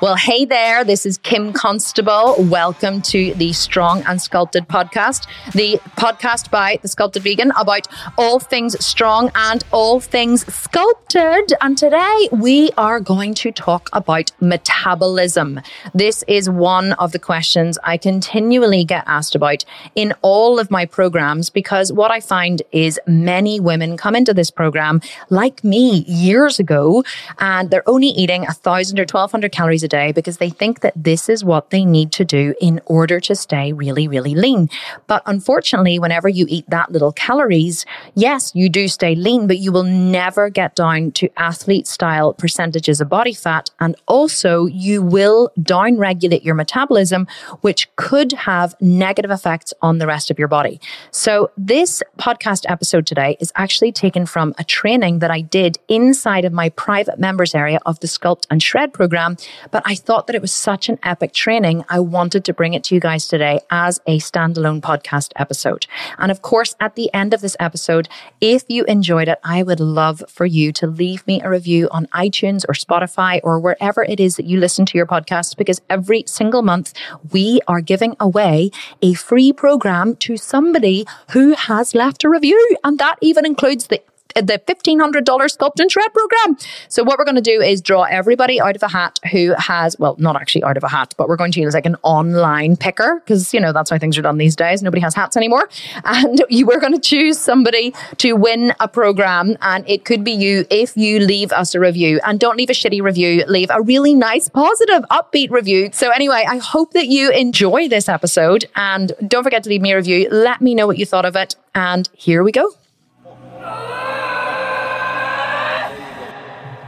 Well, hey there. This is Kim Constable. Welcome to the Strong and Sculpted podcast, the podcast by the Sculpted Vegan about all things strong and all things sculpted. And today we are going to talk about metabolism. This is one of the questions I continually get asked about in all of my programs because what I find is many women come into this program like me years ago and they're only eating a thousand or 1200 calories a day because they think that this is what they need to do in order to stay really, really lean. But unfortunately, whenever you eat that little calories, yes, you do stay lean, but you will never get down to athlete style percentages of body fat. And also you will down regulate your metabolism, which could have negative effects on the rest of your body. So this podcast episode today is actually taken from a training that I did inside of my private members area of the Sculpt and Shred program. But I thought that it was such an epic training. I wanted to bring it to you guys today as a standalone podcast episode. And of course, at the end of this episode, if you enjoyed it, I would love for you to leave me a review on iTunes or Spotify or wherever it is that you listen to your podcast, because every single month we are giving away a free program to somebody who has left a review. And that even includes the the $1,500 Sculpt and Shred program. So what we're going to do is draw everybody out of a hat who has, well, not actually out of a hat, but we're going to use like an online picker because, you know, that's how things are done these days. Nobody has hats anymore. And you, we're going to choose somebody to win a program. And it could be you if you leave us a review and don't leave a shitty review, leave a really nice, positive, upbeat review. So anyway, I hope that you enjoy this episode and don't forget to leave me a review. Let me know what you thought of it. And here we go.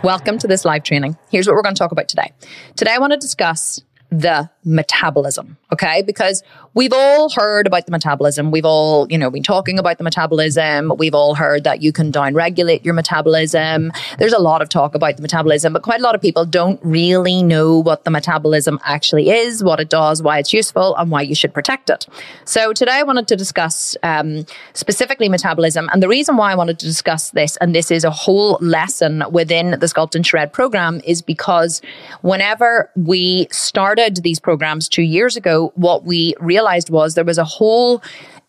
Welcome to this live training. Here's what we're going to talk about today. Today, I want to discuss the metabolism, okay? Because we've all heard about the metabolism. We've all, you know, been talking about the metabolism. We've all heard that you can down regulate your metabolism. There's a lot of talk about the metabolism, but quite a lot of people don't really know what the metabolism actually is, what it does, why it's useful, and why you should protect it. So today I wanted to discuss um, specifically metabolism. And the reason why I wanted to discuss this, and this is a whole lesson within the Sculpt and Shred program, is because whenever we started started these programs two years ago, what we realized was there was a whole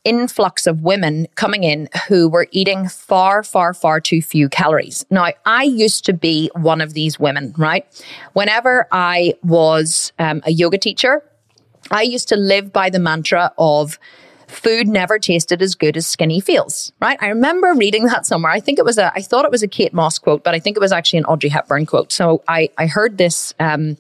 influx of women coming in who were eating far, far, far too few calories. Now, I used to be one of these women, right? Whenever I was um, a yoga teacher, I used to live by the mantra of food never tasted as good as skinny feels, right? I remember reading that somewhere. I think it was a, I thought it was a Kate Moss quote, but I think it was actually an Audrey Hepburn quote. So I, I heard this, um,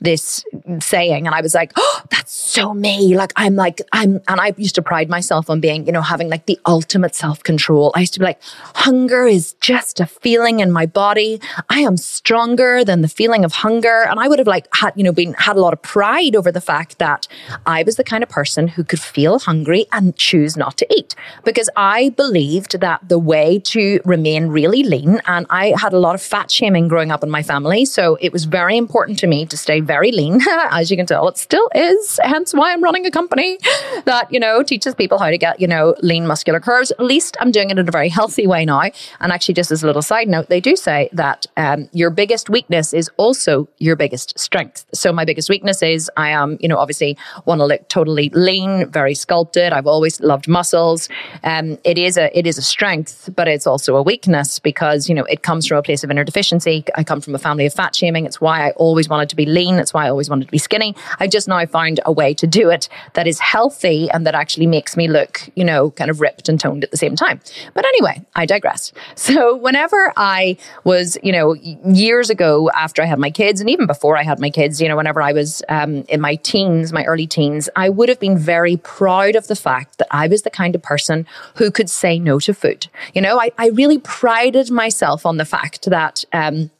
this saying and I was like, oh, that's so me. Like I'm like, I'm, and I used to pride myself on being, you know, having like the ultimate self control. I used to be like, hunger is just a feeling in my body. I am stronger than the feeling of hunger. And I would have like had, you know, been, had a lot of pride over the fact that I was the kind of person who could feel hungry and choose not to eat because I believed that the way to remain really lean and I had a lot of fat shaming growing up in my family. So it was very important to me to stay very lean, as you can tell, it still is. Hence why I'm running a company that, you know, teaches people how to get, you know, lean muscular curves. At least I'm doing it in a very healthy way now. And actually, just as a little side note, they do say that um, your biggest weakness is also your biggest strength. So my biggest weakness is I am, you know, obviously want to look totally lean, very sculpted. I've always loved muscles. Um, it is a it is a strength, but it's also a weakness because you know it comes from a place of inner deficiency. I come from a family of fat shaming. It's why I always wanted to be lean that's why I always wanted to be skinny. I just now found a way to do it that is healthy and that actually makes me look, you know, kind of ripped and toned at the same time. But anyway, I digress. So whenever I was, you know, years ago after I had my kids, and even before I had my kids, you know, whenever I was um, in my teens, my early teens, I would have been very proud of the fact that I was the kind of person who could say no to food. You know, I, I really prided myself on the fact that, um,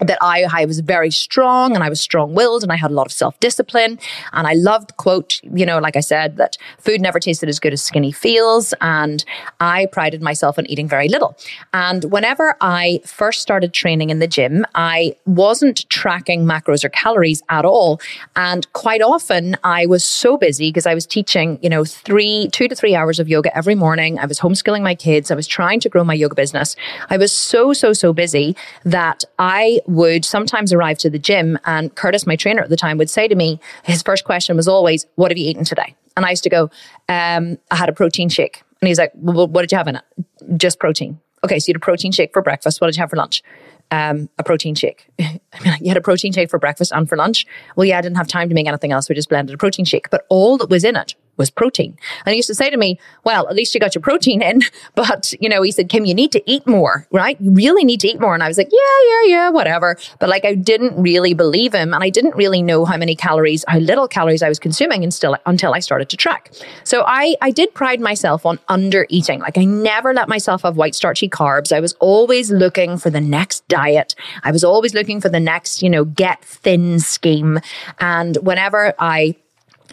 that I, I was very strong and I was strong willed and I had a lot of self discipline. And I loved, quote, you know, like I said, that food never tasted as good as skinny feels. And I prided myself on eating very little. And whenever I first started training in the gym, I wasn't tracking macros or calories at all. And quite often I was so busy because I was teaching, you know, three, two to three hours of yoga every morning. I was homeschooling my kids. I was trying to grow my yoga business. I was so, so, so busy that I would sometimes arrive to the gym, and Curtis, my trainer at the time, would say to me, his first question was always, What have you eaten today? And I used to go, um, I had a protein shake. And he's like, well, What did you have in it? Just protein. Okay, so you had a protein shake for breakfast. What did you have for lunch? Um, a protein shake. I mean, you had a protein shake for breakfast and for lunch. Well, yeah, I didn't have time to make anything else. We just blended a protein shake, but all that was in it was protein. And he used to say to me, well, at least you got your protein in. But, you know, he said, Kim, you need to eat more, right? You really need to eat more. And I was like, yeah, yeah, yeah, whatever. But like, I didn't really believe him. And I didn't really know how many calories, how little calories I was consuming until, until I started to track. So I, I did pride myself on under eating. Like I never let myself have white starchy carbs. I was always looking for the next diet. I was always looking for the next, you know, get thin scheme. And whenever I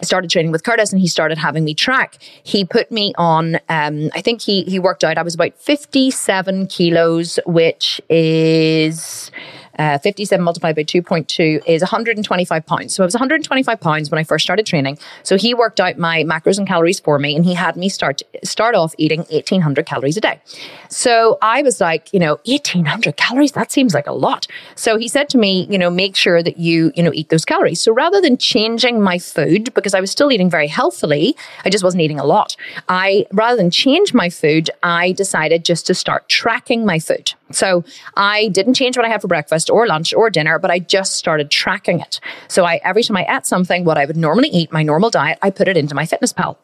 started training with Curtis and he started having me track. He put me on, um, I think he, he worked out, I was about 57 kilos, which is uh, 57 multiplied by 2.2 is 125 pounds. So I was 125 pounds when I first started training. So he worked out my macros and calories for me and he had me start start off eating 1800 calories a day. So I was like, you know, 1800 calories, that seems like a lot. So he said to me, you know, make sure that you, you know, eat those calories. So rather than changing my food because I was still eating very healthily, I just wasn't eating a lot. I rather than change my food, I decided just to start tracking my food. So I didn't change what I had for breakfast or lunch or dinner, but I just started tracking it. So I every time I ate something, what I would normally eat, my normal diet, I put it into MyFitnessPal.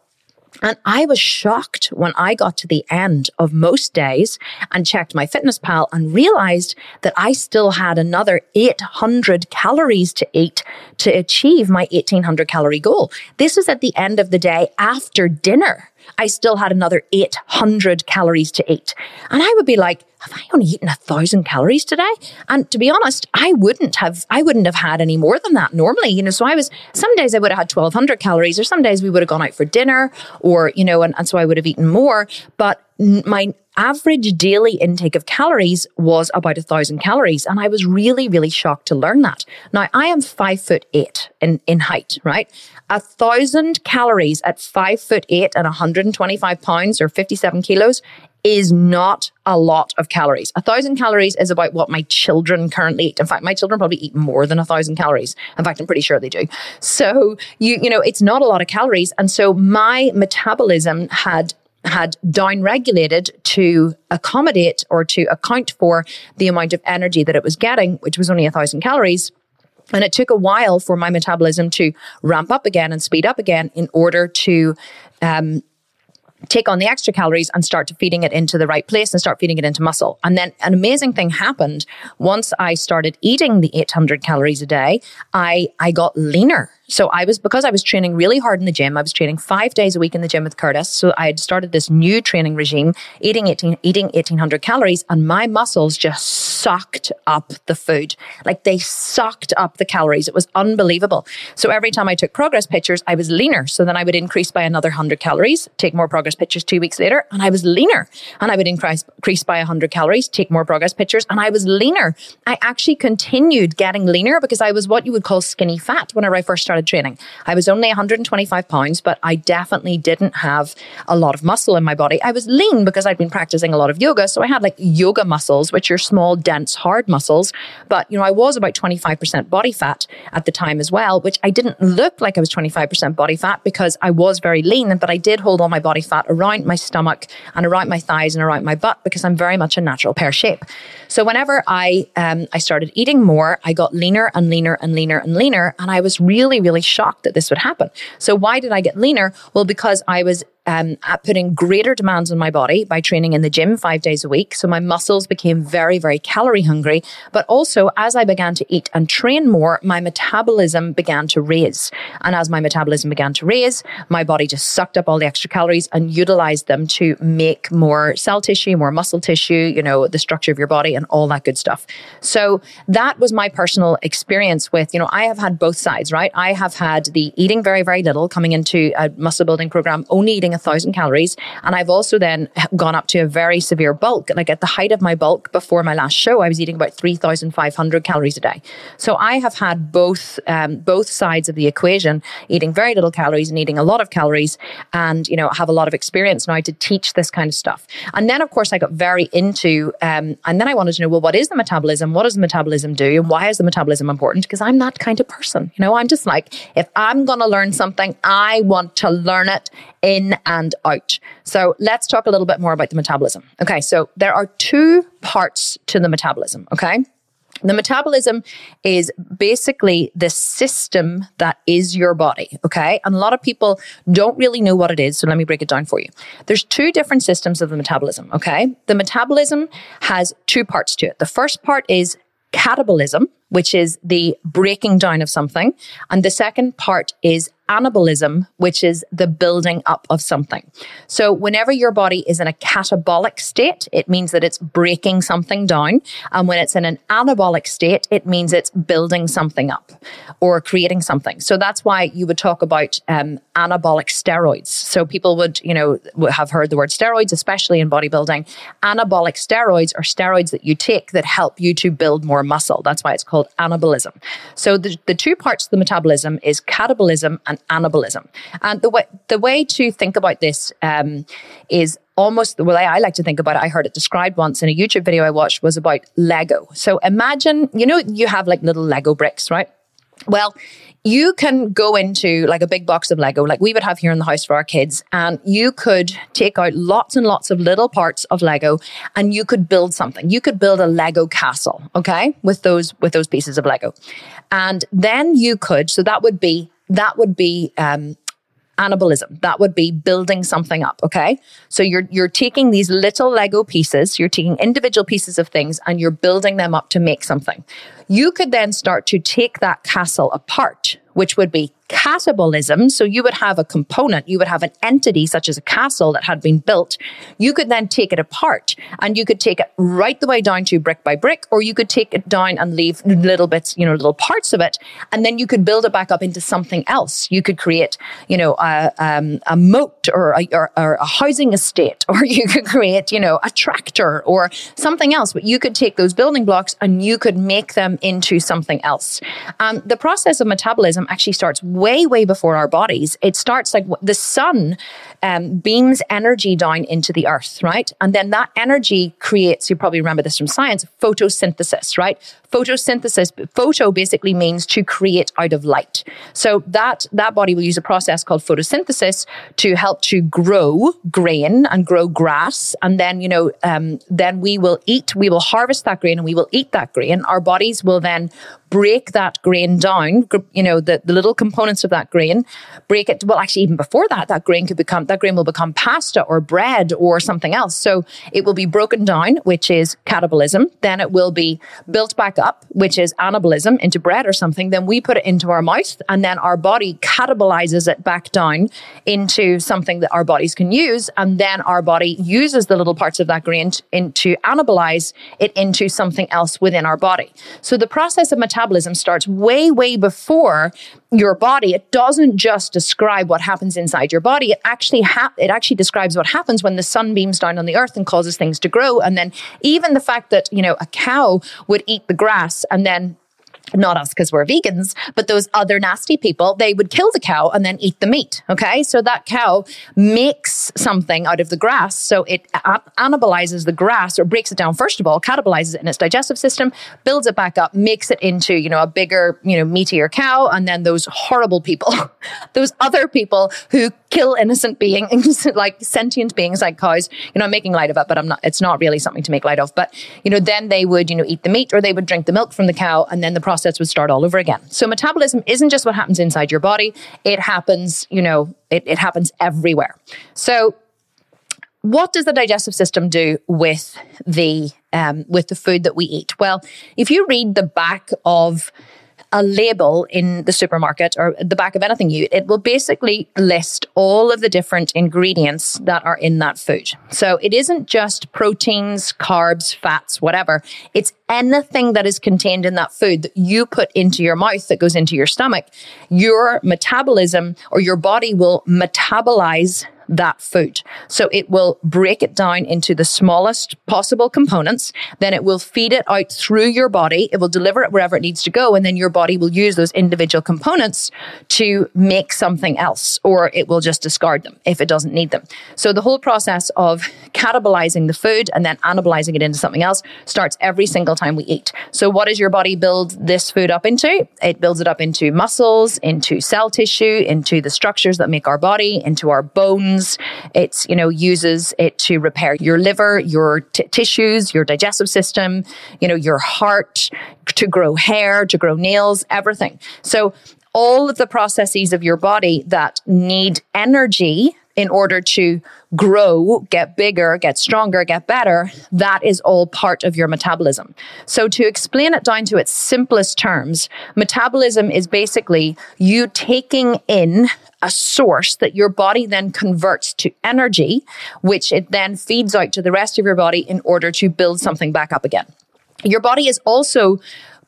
And I was shocked when I got to the end of most days and checked MyFitnessPal and realized that I still had another 800 calories to eat to achieve my 1800 calorie goal. This was at the end of the day after dinner. I still had another 800 calories to eat. And I would be like, have I only eaten a thousand calories today? And to be honest, I wouldn't have, I wouldn't have had any more than that normally, you know. So I was, some days I would have had 1200 calories, or some days we would have gone out for dinner, or, you know, and, and so I would have eaten more. But my average daily intake of calories was about a thousand calories. And I was really, really shocked to learn that. Now I am five foot eight in, in height, right? A thousand calories at five foot eight and 125 pounds or 57 kilos is not a lot of calories. A thousand calories is about what my children currently eat. In fact, my children probably eat more than a thousand calories. In fact, I'm pretty sure they do. So you, you know, it's not a lot of calories. And so my metabolism had had downregulated to accommodate or to account for the amount of energy that it was getting, which was only a thousand calories. And it took a while for my metabolism to ramp up again and speed up again in order to um, take on the extra calories and start to feeding it into the right place and start feeding it into muscle. And then an amazing thing happened once I started eating the 800 calories a day. I I got leaner so I was, because I was training really hard in the gym, I was training five days a week in the gym with Curtis. So I had started this new training regime, eating 18, eating 1800 calories and my muscles just sucked up the food. Like they sucked up the calories. It was unbelievable. So every time I took progress pictures, I was leaner. So then I would increase by another 100 calories, take more progress pictures two weeks later, and I was leaner. And I would increase, increase by 100 calories, take more progress pictures, and I was leaner. I actually continued getting leaner because I was what you would call skinny fat whenever I first started started training. I was only 125 pounds, but I definitely didn't have a lot of muscle in my body. I was lean because I'd been practicing a lot of yoga. So I had like yoga muscles, which are small, dense, hard muscles. But, you know, I was about 25% body fat at the time as well, which I didn't look like I was 25% body fat because I was very lean, but I did hold all my body fat around my stomach and around my thighs and around my butt because I'm very much a natural pear shape. So whenever I, um, I started eating more, I got leaner and leaner and leaner and leaner. And I was really, really really shocked that this would happen. So why did I get leaner? Well, because I was um, at putting greater demands on my body by training in the gym five days a week. So my muscles became very, very calorie hungry. But also, as I began to eat and train more, my metabolism began to raise. And as my metabolism began to raise, my body just sucked up all the extra calories and utilized them to make more cell tissue, more muscle tissue, you know, the structure of your body and all that good stuff. So that was my personal experience with, you know, I have had both sides, right? I have had the eating very, very little coming into a muscle building program, only eating a thousand calories. And I've also then gone up to a very severe bulk. And like at the height of my bulk before my last show, I was eating about 3,500 calories a day. So I have had both, um, both sides of the equation, eating very little calories and eating a lot of calories. And, you know, have a lot of experience now to teach this kind of stuff. And then, of course, I got very into, um, and then I wanted to know, well, what is the metabolism? What does the metabolism do? And why is the metabolism important? Because I'm that kind of person. You know, I'm just like, if I'm going to learn something, I want to learn it in and out. So let's talk a little bit more about the metabolism. Okay. So there are two parts to the metabolism. Okay. The metabolism is basically the system that is your body. Okay. And a lot of people don't really know what it is. So let me break it down for you. There's two different systems of the metabolism. Okay. The metabolism has two parts to it. The first part is catabolism, which is the breaking down of something. And the second part is anabolism, which is the building up of something. So whenever your body is in a catabolic state, it means that it's breaking something down. And when it's in an anabolic state, it means it's building something up or creating something. So that's why you would talk about um, anabolic steroids. So people would, you know, have heard the word steroids, especially in bodybuilding. Anabolic steroids are steroids that you take that help you to build more muscle. That's why it's called anabolism. So the, the two parts of the metabolism is catabolism and anabolism. And the way the way to think about this um, is almost the way I like to think about it. I heard it described once in a YouTube video I watched was about Lego. So imagine, you know, you have like little Lego bricks, right? Well, you can go into like a big box of Lego, like we would have here in the house for our kids, and you could take out lots and lots of little parts of Lego and you could build something. You could build a Lego castle, okay, with those with those pieces of Lego. And then you could, so that would be that would be um, anabolism. That would be building something up. Okay. So you're, you're taking these little Lego pieces, you're taking individual pieces of things and you're building them up to make something. You could then start to take that castle apart, which would be catabolism. So you would have a component, you would have an entity such as a castle that had been built. You could then take it apart and you could take it right the way down to brick by brick, or you could take it down and leave little bits, you know, little parts of it. And then you could build it back up into something else. You could create, you know, a, um, a moat or a, or, or a housing estate, or you could create, you know, a tractor or something else. But you could take those building blocks and you could make them into something else. Um, the process of metabolism actually starts way, way before our bodies. It starts like the sun um, beams energy down into the earth, right? And then that energy creates, you probably remember this from science, photosynthesis, right? Photosynthesis, photo basically means to create out of light. So that, that body will use a process called photosynthesis to help to grow grain and grow grass. And then, you know, um, then we will eat, we will harvest that grain and we will eat that grain. Our bodies will then break that grain down, you know, the, the little components of that grain, break it. Well, actually, even before that, that grain could become, that grain will become pasta or bread or something else. So it will be broken down, which is catabolism. Then it will be built back up, which is anabolism into bread or something. Then we put it into our mouth and then our body catabolizes it back down into something that our bodies can use. And then our body uses the little parts of that grain to anabolize it into something else within our body. So the process of metabolism starts way, way before your body. It doesn't just describe what happens inside your body. It actually ha- it actually describes what happens when the sun beams down on the earth and causes things to grow. And then even the fact that, you know, a cow would eat the grass and then not us because we're vegans, but those other nasty people, they would kill the cow and then eat the meat. Okay. So that cow makes something out of the grass. So it anabolizes the grass or breaks it down, first of all, catabolizes it in its digestive system, builds it back up, makes it into, you know, a bigger, you know, meatier cow. And then those horrible people, those other people who kill innocent beings, like sentient beings like cows, you know, I'm making light of it, but I'm not, it's not really something to make light of. But, you know, then they would, you know, eat the meat or they would drink the milk from the cow and then the process process would start all over again. So metabolism isn't just what happens inside your body. It happens, you know, it, it happens everywhere. So what does the digestive system do with the um, with the food that we eat? Well, if you read the back of a label in the supermarket or the back of anything you eat, it will basically list all of the different ingredients that are in that food. So it isn't just proteins, carbs, fats, whatever. It's anything that is contained in that food that you put into your mouth that goes into your stomach. Your metabolism or your body will metabolize that food. So it will break it down into the smallest possible components. Then it will feed it out through your body. It will deliver it wherever it needs to go. And then your body will use those individual components to make something else, or it will just discard them if it doesn't need them. So the whole process of catabolizing the food and then anabolizing it into something else starts every single time we eat. So what does your body build this food up into? It builds it up into muscles, into cell tissue, into the structures that make our body, into our bones. It's, you know, uses it to repair your liver, your t- tissues, your digestive system, you know, your heart, to grow hair, to grow nails, everything. So all of the processes of your body that need energy in order to grow, get bigger, get stronger, get better, that is all part of your metabolism. So, to explain it down to its simplest terms, metabolism is basically you taking in a source that your body then converts to energy, which it then feeds out to the rest of your body in order to build something back up again. Your body is also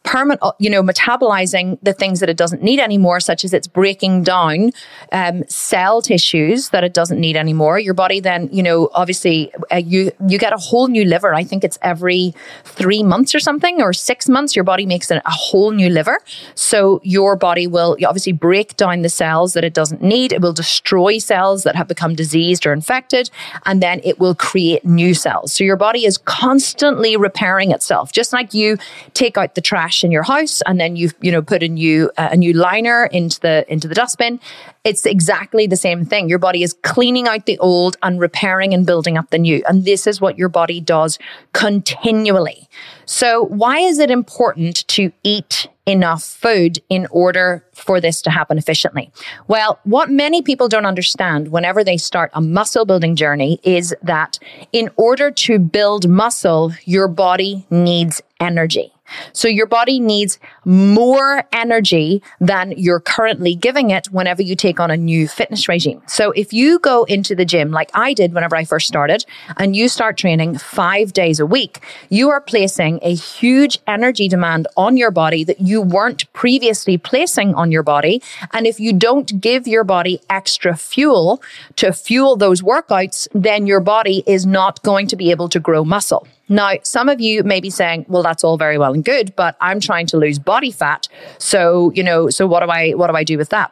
permanent, you know, metabolizing the things that it doesn't need anymore, such as it's breaking down um, cell tissues that it doesn't need anymore. Your body then, you know, obviously uh, you you get a whole new liver. I think it's every three months or something, or six months. Your body makes a whole new liver, so your body will obviously break down the cells that it doesn't need. It will destroy cells that have become diseased or infected, and then it will create new cells. So your body is constantly repairing itself, just like you take out the trash trash in your house and then you've you know put a new uh, a new liner into the into the dustbin it's exactly the same thing your body is cleaning out the old and repairing and building up the new and this is what your body does continually so why is it important to eat enough food in order for this to happen efficiently? Well, what many people don't understand whenever they start a muscle building journey is that in order to build muscle, your body needs energy. So your body needs more energy than you're currently giving it whenever you take on a new fitness regime. So if you go into the gym like I did whenever I first started and you start training five days a week, you are placing a huge energy demand on your body that you weren't previously placing on your body. And if you don't give your body extra fuel to fuel those workouts, then your body is not going to be able to grow muscle. Now, some of you may be saying, well, that's all very well and good, but I'm trying to lose body fat. So, you know, so what do I, what do I do with that?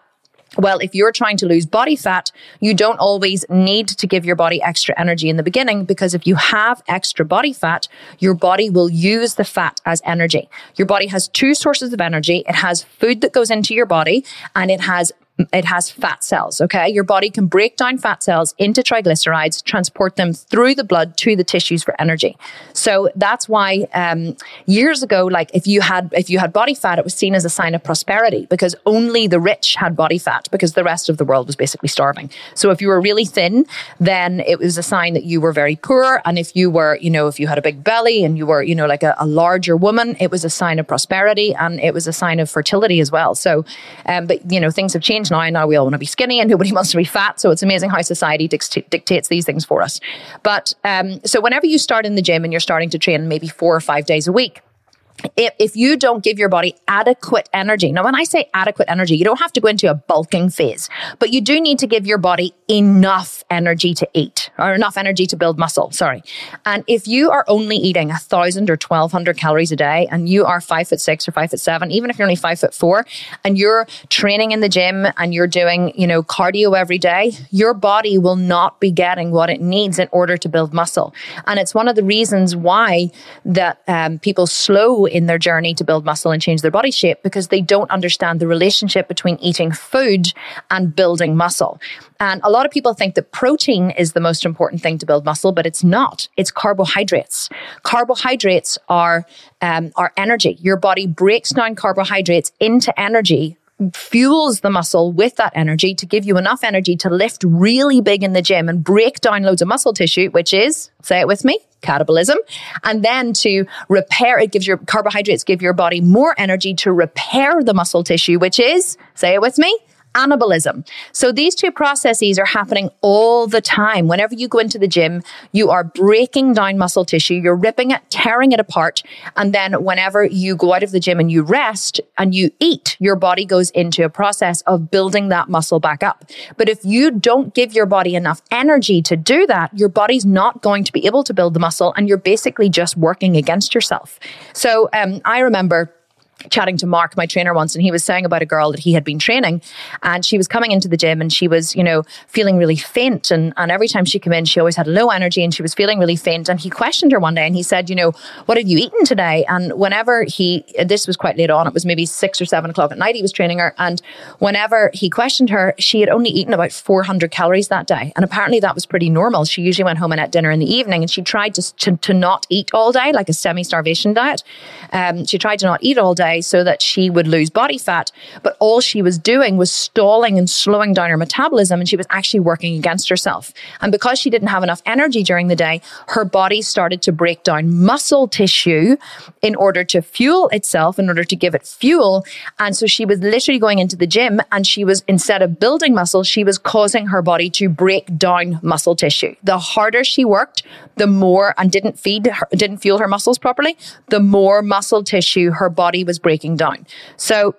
Well, if you're trying to lose body fat, you don't always need to give your body extra energy in the beginning because if you have extra body fat, your body will use the fat as energy. Your body has two sources of energy. It has food that goes into your body and it has it has fat cells. Okay. Your body can break down fat cells into triglycerides, transport them through the blood to the tissues for energy. So that's why, um, years ago, like if you had, if you had body fat, it was seen as a sign of prosperity because only the rich had body fat because the rest of the world was basically starving. So if you were really thin, then it was a sign that you were very poor. And if you were, you know, if you had a big belly and you were, you know, like a, a larger woman, it was a sign of prosperity and it was a sign of fertility as well. So, um, but, you know, things have changed now. Now we all want to be skinny and nobody wants to be fat. So it's amazing how society dict- dictates these things for us. But um, so whenever you start in the gym and you're starting to train maybe four or five days a week, if you don't give your body adequate energy, now when I say adequate energy, you don't have to go into a bulking phase, but you do need to give your body enough energy to eat or enough energy to build muscle. Sorry. And if you are only eating a thousand or 1200 calories a day and you are five foot six or five foot seven, even if you're only five foot four and you're training in the gym and you're doing, you know, cardio every day, your body will not be getting what it needs in order to build muscle. And it's one of the reasons why that um, people slow in their journey to build muscle and change their body shape because they don't understand the relationship between eating food and building muscle. And a lot of people think that protein is the most important thing to build muscle, but it's not. It's carbohydrates. Carbohydrates are um, are energy. Your body breaks down carbohydrates into energy fuels the muscle with that energy to give you enough energy to lift really big in the gym and break down loads of muscle tissue, which is, say it with me, catabolism. And then to repair, it gives your carbohydrates give your body more energy to repair the muscle tissue, which is, say it with me, anabolism. So these two processes are happening all the time. Whenever you go into the gym, you are breaking down muscle tissue, you're ripping it, tearing it apart. And then whenever you go out of the gym and you rest and you eat, your body goes into a process of building that muscle back up. But if you don't give your body enough energy to do that, your body's not going to be able to build the muscle and you're basically just working against yourself. So um, I remember chatting to Mark, my trainer once, and he was saying about a girl that he had been training and she was coming into the gym and she was, you know, feeling really faint. And, and every time she came in, she always had low energy and she was feeling really faint. And he questioned her one day and he said, you know, what have you eaten today? And whenever he, this was quite late on, it was maybe six or seven o'clock at night, he was training her. And whenever he questioned her, she had only eaten about 400 calories that day. And apparently that was pretty normal. She usually went home and ate dinner in the evening and she tried to, to, to not eat all day, like a semi starvation diet. Um, she tried to not eat all day so that she would lose body fat. But all she was doing was stalling and slowing down her metabolism, and she was actually working against herself. And because she didn't have enough energy during the day, her body started to break down muscle tissue in order to fuel itself, in order to give it fuel. And so she was literally going into the gym and she was, instead of building muscle, she was causing her body to break down muscle tissue. The harder she worked, the more, and didn't feed, her, didn't fuel her muscles properly, the more muscle tissue her body was breaking down. So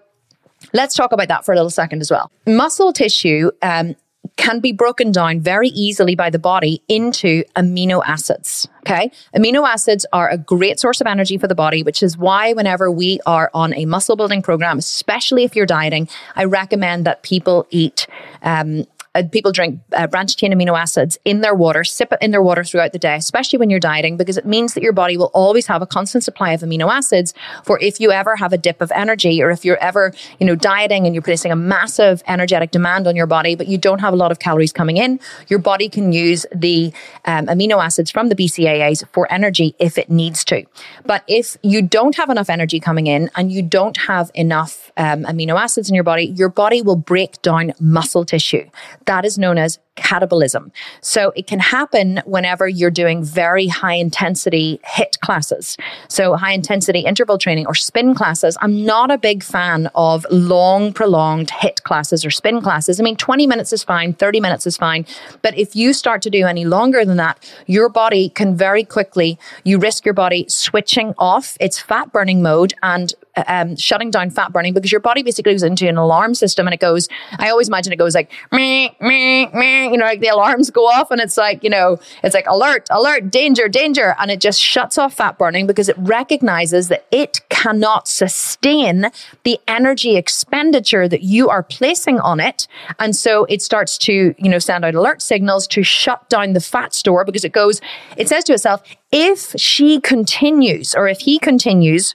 let's talk about that for a little second as well. Muscle tissue um, can be broken down very easily by the body into amino acids. Okay. Amino acids are a great source of energy for the body, which is why whenever we are on a muscle building program, especially if you're dieting, I recommend that people eat um, uh, people drink uh, branched chain amino acids in their water, sip it in their water throughout the day, especially when you're dieting, because it means that your body will always have a constant supply of amino acids for if you ever have a dip of energy or if you're ever, you know, dieting and you're placing a massive energetic demand on your body, but you don't have a lot of calories coming in, your body can use the um, amino acids from the BCAAs for energy if it needs to. But if you don't have enough energy coming in and you don't have enough um, amino acids in your body, your body will break down muscle tissue. That is known as catabolism. So it can happen whenever you're doing very high intensity HIIT classes. So high intensity interval training or spin classes. I'm not a big fan of long, prolonged HIIT classes or spin classes. I mean, 20 minutes is fine, 30 minutes is fine. But if you start to do any longer than that, your body can very quickly, you risk your body switching off its fat burning mode and um, shutting down fat burning because your body basically goes into an alarm system and it goes, I always imagine it goes like, me, me, me, you know, like the alarms go off and it's like, you know, it's like alert, alert, danger, danger. And it just shuts off fat burning because it recognizes that it cannot sustain the energy expenditure that you are placing on it. And so it starts to, you know, send out alert signals to shut down the fat store because it goes, it says to itself, if she continues or if he continues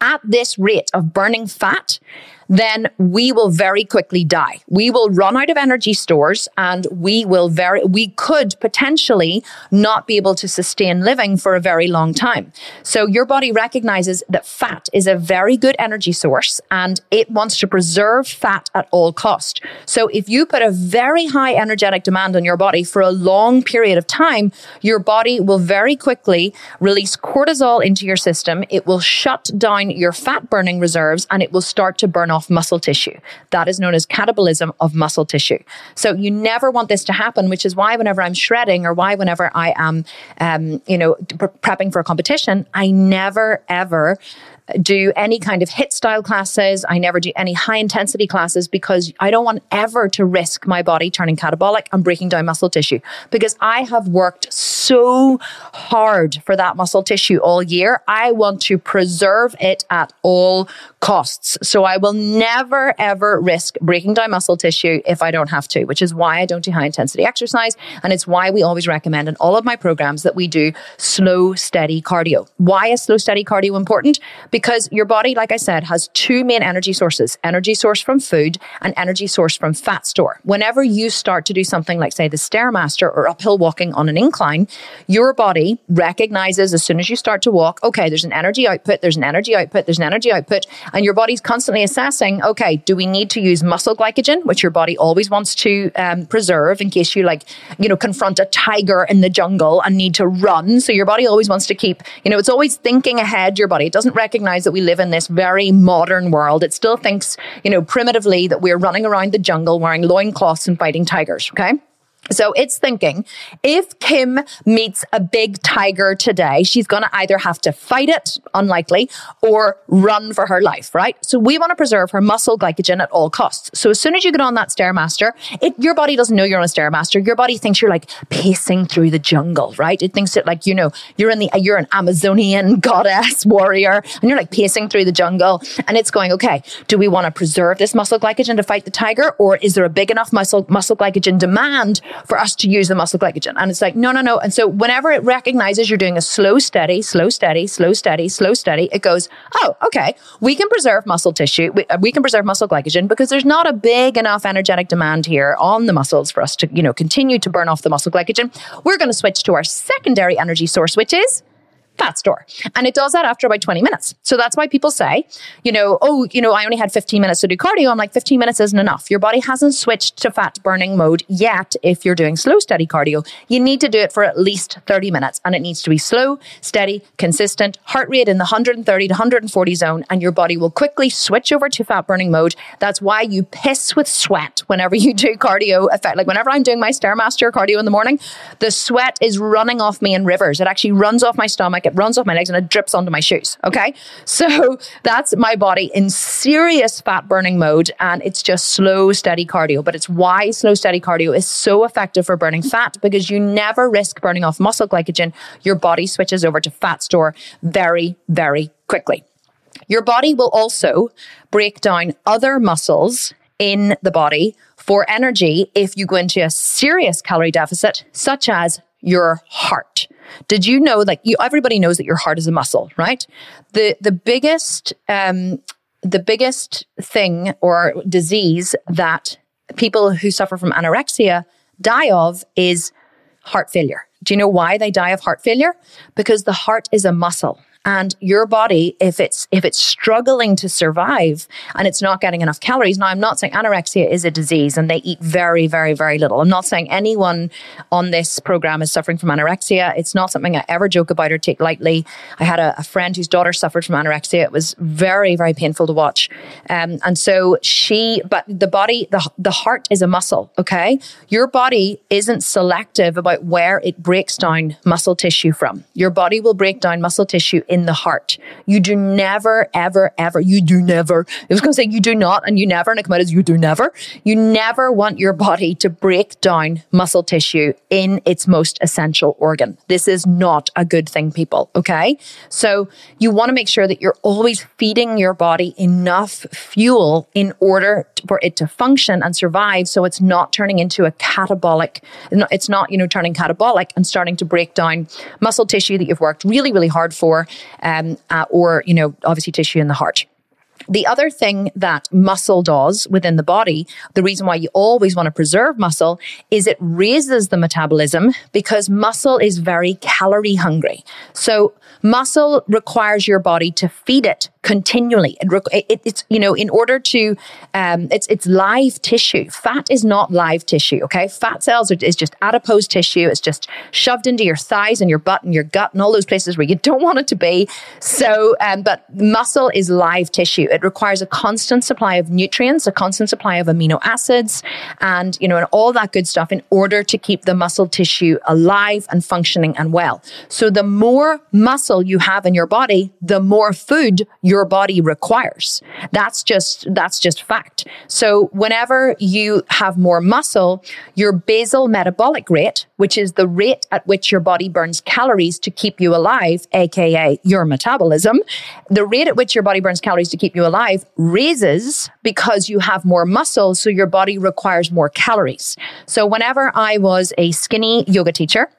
at this rate of burning fat, then we will very quickly die. We will run out of energy stores and we will very, we could potentially not be able to sustain living for a very long time. So your body recognizes that fat is a very good energy source and it wants to preserve fat at all cost. So if you put a very high energetic demand on your body for a long period of time, your body will very quickly release cortisol into your system. It will shut down your fat burning reserves and it will start to burn off muscle tissue. That is known as catabolism of muscle tissue. So you never want this to happen, which is why whenever I'm shredding or why whenever I am, um, you know, prepping for a competition, I never ever do any kind of hit style classes. I never do any high intensity classes because I don't want ever to risk my body turning catabolic and breaking down muscle tissue because I have worked so hard for that muscle tissue all year. I want to preserve it at all costs. So I will never ever risk breaking down muscle tissue if I don't have to, which is why I don't do high intensity exercise. And it's why we always recommend in all of my programs that we do slow, steady cardio. Why is slow, steady cardio important? Because your body, like I said, has two main energy sources energy source from food and energy source from fat store. Whenever you start to do something like, say, the Stairmaster or uphill walking on an incline, your body recognizes as soon as you start to walk, okay, there's an energy output, there's an energy output, there's an energy output, and your body's constantly assessing, okay, do we need to use muscle glycogen, which your body always wants to um, preserve in case you like, you know, confront a tiger in the jungle and need to run. So your body always wants to keep, you know, it's always thinking ahead, your body. It doesn't recognize that we live in this very modern world. It still thinks, you know, primitively that we're running around the jungle wearing loincloths and fighting tigers. Okay. So it's thinking if Kim meets a big tiger today, she's going to either have to fight it, unlikely, or run for her life, right? So we want to preserve her muscle glycogen at all costs. So as soon as you get on that Stairmaster, it, your body doesn't know you're on a Stairmaster. Your body thinks you're like pacing through the jungle, right? It thinks that like, you know, you're in the, you're an Amazonian goddess warrior and you're like pacing through the jungle and it's going, okay, do we want to preserve this muscle glycogen to fight the tiger or is there a big enough muscle, muscle glycogen demand for us to use the muscle glycogen. And it's like, no, no, no. And so whenever it recognizes you're doing a slow, steady, slow, steady, slow, steady, slow, steady, it goes, oh, okay, we can preserve muscle tissue. We, uh, we can preserve muscle glycogen because there's not a big enough energetic demand here on the muscles for us to, you know, continue to burn off the muscle glycogen. We're going to switch to our secondary energy source, which is fat store. And it does that after about 20 minutes. So that's why people say, you know, oh, you know, I only had 15 minutes to do cardio. I'm like, 15 minutes isn't enough. Your body hasn't switched to fat burning mode yet if you're doing slow, steady cardio. You need to do it for at least 30 minutes and it needs to be slow, steady, consistent, heart rate in the 130 to 140 zone, and your body will quickly switch over to fat burning mode. That's why you piss with sweat whenever you do cardio effect. Like whenever I'm doing my Stairmaster cardio in the morning, the sweat is running off me in rivers. It actually runs off my stomach it runs off my legs and it drips onto my shoes. Okay. So that's my body in serious fat burning mode. And it's just slow, steady cardio. But it's why slow, steady cardio is so effective for burning fat because you never risk burning off muscle glycogen. Your body switches over to fat store very, very quickly. Your body will also break down other muscles in the body for energy if you go into a serious calorie deficit, such as your heart. Did you know like you everybody knows that your heart is a muscle, right? The the biggest um the biggest thing or disease that people who suffer from anorexia die of is heart failure. Do you know why they die of heart failure? Because the heart is a muscle and your body if it's if it's struggling to survive and it's not getting enough calories now i'm not saying anorexia is a disease and they eat very very very little. I'm not saying anyone on this program is suffering from anorexia. It's not something i ever joke about or take lightly. I had a, a friend whose daughter suffered from anorexia. It was very very painful to watch. Um, and so she but the body the, the heart is a muscle okay? Your body isn't selective about where it breaks down muscle tissue from. Your body will break down muscle tissue in the heart. You do never, ever, ever, you do never. I was going to say you do not and you never, and it come out as you do never. You never want your body to break down muscle tissue in its most essential organ. This is not a good thing, people. Okay. So you want to make sure that you're always feeding your body enough fuel in order for it to function and survive. So it's not turning into a catabolic, it's not, you know, turning catabolic and starting to break down muscle tissue that you've worked really, really hard for um, uh, or, you know, obviously tissue in the heart. The other thing that muscle does within the body, the reason why you always want to preserve muscle is it raises the metabolism because muscle is very calorie hungry. So muscle requires your body to feed it continually. It, it, it's, you know, in order to, um, it's, it's live tissue. Fat is not live tissue. Okay. Fat cells are, is just adipose tissue. It's just shoved into your thighs and your butt and your gut and all those places where you don't want it to be. So, um, but muscle is live tissue. It requires a constant supply of nutrients, a constant supply of amino acids and, you know, and all that good stuff in order to keep the muscle tissue alive and functioning and well. So the more muscle you have in your body, the more food your body requires. That's just, that's just fact. So whenever you have more muscle, your basal metabolic rate, which is the rate at which your body burns calories to keep you alive, AKA your metabolism, the rate at which your body burns calories to keep you alive raises because you have more muscle. So your body requires more calories. So whenever I was a skinny yoga teacher,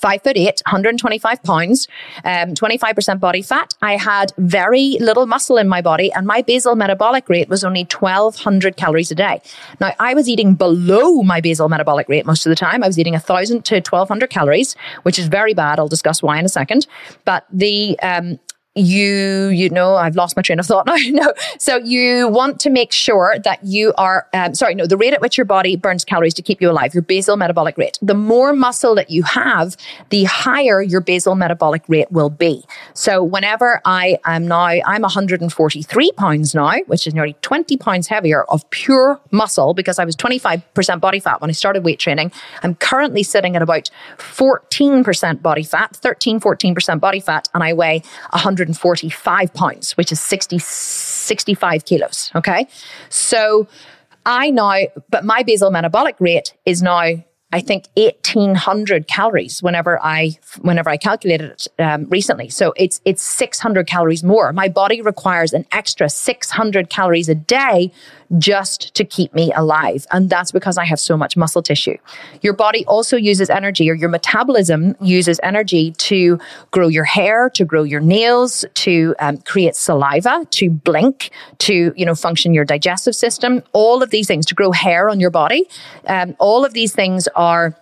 five foot eight, 125 pounds, um, 25% body fat. I had very little muscle in my body and my basal metabolic rate was only 1200 calories a day. Now I was eating below my basal metabolic rate most of the time. I was eating 1000 to 1200 calories, which is very bad. I'll discuss why in a second. But the, um, you you know i've lost my train of thought now. No. So you want to make sure that you are um, sorry no the rate at which your body burns calories to keep you alive your basal metabolic rate. The more muscle that you have the higher your basal metabolic rate will be. So whenever i am now i'm 143 pounds now which is nearly 20 pounds heavier of pure muscle because i was 25% body fat when i started weight training. I'm currently sitting at about 14% body fat 13 14% body fat and i weigh 100 145 pounds, which is 60, 65 kilos. Okay. So I now, but my basal metabolic rate is now I think 1800 calories whenever I whenever I calculated it um, recently. So it's it's 600 calories more. My body requires an extra 600 calories a day just to keep me alive, and that's because I have so much muscle tissue. Your body also uses energy, or your metabolism uses energy to grow your hair, to grow your nails, to um, create saliva, to blink, to you know function your digestive system. All of these things to grow hair on your body. Um, all of these things are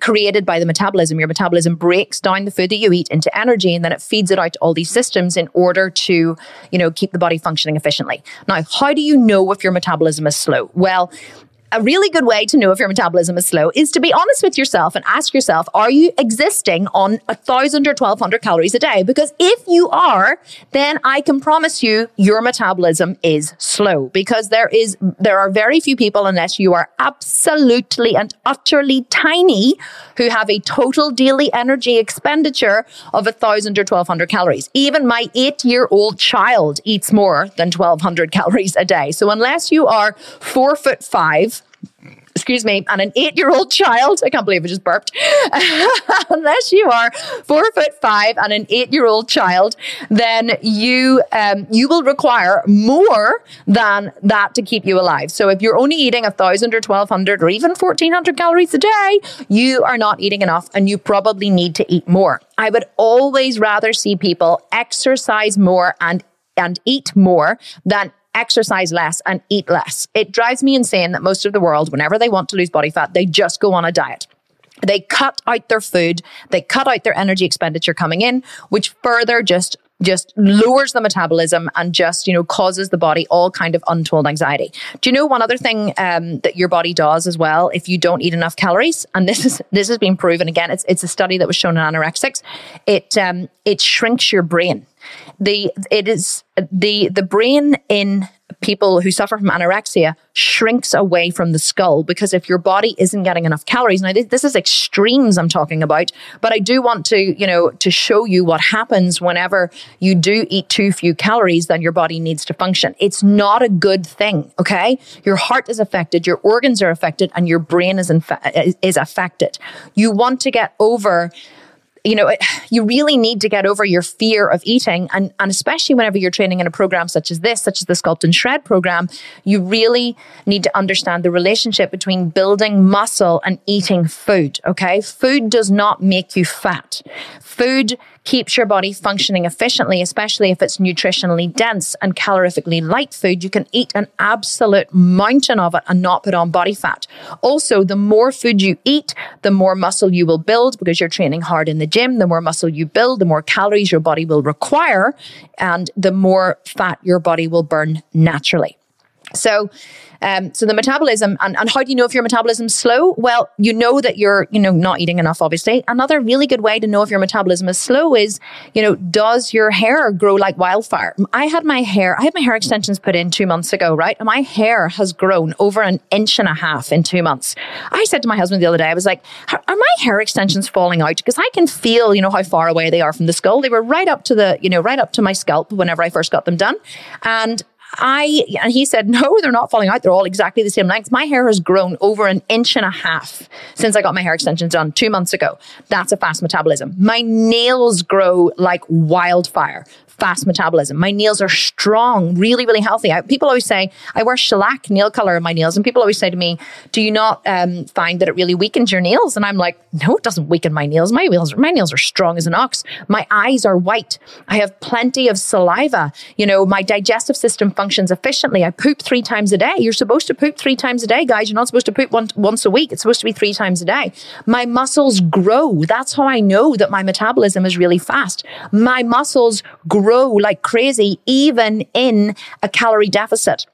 created by the metabolism. Your metabolism breaks down the food that you eat into energy and then it feeds it out to all these systems in order to, you know, keep the body functioning efficiently. Now, how do you know if your metabolism is slow? Well, a really good way to know if your metabolism is slow is to be honest with yourself and ask yourself, are you existing on a thousand or 1200 calories a day? Because if you are, then I can promise you your metabolism is slow because there is, there are very few people unless you are absolutely and utterly tiny who have a total daily energy expenditure of a thousand or 1200 calories. Even my eight year old child eats more than 1200 calories a day. So unless you are four foot five, excuse me, and an eight year old child, I can't believe I just burped, unless you are four foot five and an eight year old child, then you, um, you will require more than that to keep you alive. So if you're only eating a thousand or 1200 or even 1400 calories a day, you are not eating enough and you probably need to eat more. I would always rather see people exercise more and and eat more than exercise less and eat less. It drives me insane that most of the world, whenever they want to lose body fat, they just go on a diet. They cut out their food, they cut out their energy expenditure coming in, which further just just lowers the metabolism and just you know causes the body all kind of untold anxiety. Do you know one other thing um, that your body does as well if you don't eat enough calories? And this is this has been proven again. It's it's a study that was shown in anorexics it um, it shrinks your brain the it is the the brain in people who suffer from anorexia shrinks away from the skull because if your body isn't getting enough calories now this is extremes i'm talking about but i do want to you know to show you what happens whenever you do eat too few calories then your body needs to function. It's not a good thing okay? Your heart is affected your organs are affected and your brain is infa- is affected. You want to get over you know, you really need to get over your fear of eating. And, and especially whenever you're training in a program such as this, such as the Sculpt and Shred program, you really need to understand the relationship between building muscle and eating food. Okay. Food does not make you fat. Food keeps your body functioning efficiently, especially if it's nutritionally dense and calorifically light food. You can eat an absolute mountain of it and not put on body fat. Also, the more food you eat, the more muscle you will build because you're training hard in the gym. The more muscle you build, the more calories your body will require and the more fat your body will burn naturally. So, um, so the metabolism and, and how do you know if your metabolism's slow? Well, you know that you're, you know, not eating enough, obviously. Another really good way to know if your metabolism is slow is, you know, does your hair grow like wildfire? I had my hair, I had my hair extensions put in two months ago, right? And my hair has grown over an inch and a half in two months. I said to my husband the other day, I was like, are my hair extensions falling out? Because I can feel, you know, how far away they are from the skull. They were right up to the, you know, right up to my scalp whenever I first got them done. And I, and he said, no, they're not falling out. They're all exactly the same length. My hair has grown over an inch and a half since I got my hair extensions done two months ago. That's a fast metabolism. My nails grow like wildfire fast metabolism. My nails are strong, really, really healthy. I, people always say, I wear shellac nail color in my nails. And people always say to me, Do you not um, find that it really weakens your nails? And I'm like, No, it doesn't weaken my nails. My nails, my nails are strong as an ox. My eyes are white. I have plenty of saliva. You know, my digestive system functions functions efficiently. I poop three times a day. You're supposed to poop three times a day, guys. You're not supposed to poop one, once a week. It's supposed to be three times a day. My muscles grow. That's how I know that my metabolism is really fast. My muscles grow like crazy, even in a calorie deficit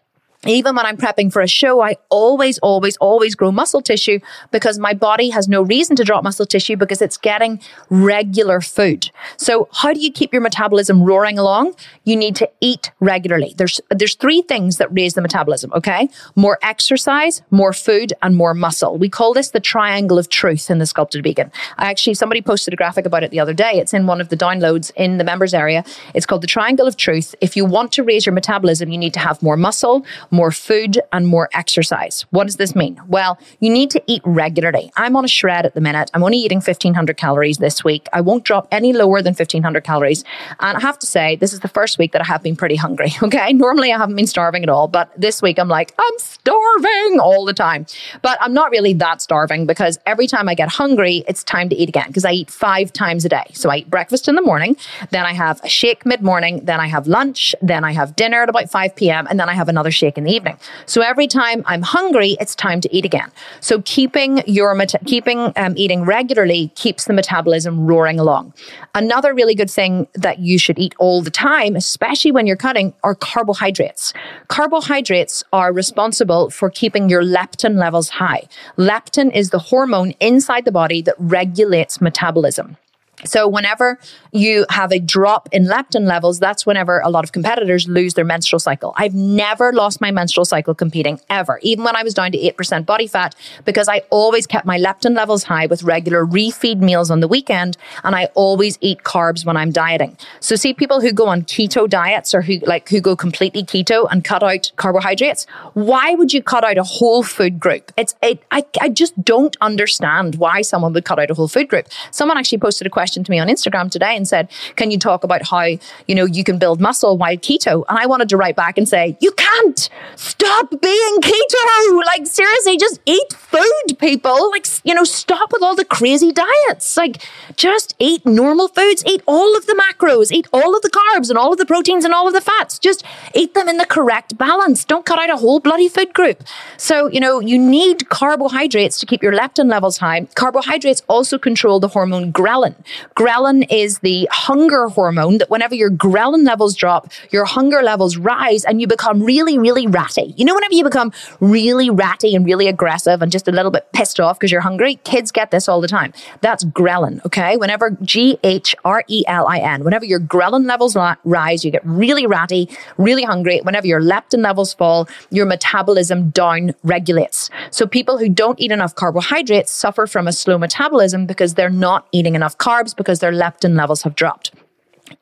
even when I'm prepping for a show, I always, always, always grow muscle tissue because my body has no reason to drop muscle tissue because it's getting regular food. So how do you keep your metabolism roaring along? You need to eat regularly. There's, there's three things that raise the metabolism. Okay. More exercise, more food and more muscle. We call this the triangle of truth in the sculpted vegan. I actually, somebody posted a graphic about it the other day. It's in one of the downloads in the members area. It's called the triangle of truth. If you want to raise your metabolism, you need to have more muscle, more food, and more exercise. What does this mean? Well, you need to eat regularly. I'm on a shred at the minute. I'm only eating 1500 calories this week. I won't drop any lower than 1500 calories. And I have to say, this is the first week that I have been pretty hungry. Okay. Normally I haven't been starving at all, but this week I'm like, I'm starving all the time. But I'm not really that starving because every time I get hungry, it's time to eat again because I eat five times a day. So I eat breakfast in the morning, then I have a shake mid morning, then I have lunch, then I have dinner at about 5 p.m., and then I have another shake in the evening. So every time I'm hungry, it's time to eat again. So keeping your meta- keeping um, eating regularly keeps the metabolism roaring along. Another really good thing that you should eat all the time, especially when you're cutting, are carbohydrates. Carbohydrates are responsible for keeping your leptin levels high. Leptin is the hormone inside the body that regulates metabolism. So, whenever you have a drop in leptin levels, that's whenever a lot of competitors lose their menstrual cycle. I've never lost my menstrual cycle competing ever, even when I was down to 8% body fat, because I always kept my leptin levels high with regular refeed meals on the weekend. And I always eat carbs when I'm dieting. So, see people who go on keto diets or who like who go completely keto and cut out carbohydrates. Why would you cut out a whole food group? It's, it, I, I just don't understand why someone would cut out a whole food group. Someone actually posted a question question to me on Instagram today and said, Can you talk about how, you know, you can build muscle while keto? And I wanted to write back and say, You can't stop being keto. Like, seriously, just eat food, people. Like, you know, stop with all the crazy diets. Like, just eat normal foods, eat all of the macros, eat all of the carbs and all of the proteins and all of the fats. Just eat them in the correct balance. Don't cut out a whole bloody food group. So, you know, you need carbohydrates to keep your leptin levels high. Carbohydrates also control the hormone ghrelin, Ghrelin is the hunger hormone that whenever your ghrelin levels drop, your hunger levels rise and you become really, really ratty. You know, whenever you become really ratty and really aggressive and just a little bit pissed off because you're hungry, kids get this all the time. That's ghrelin, okay? Whenever G H R E L I N, whenever your ghrelin levels rise, you get really ratty, really hungry. Whenever your leptin levels fall, your metabolism down regulates. So people who don't eat enough carbohydrates suffer from a slow metabolism because they're not eating enough carbs carbs because their leptin levels have dropped.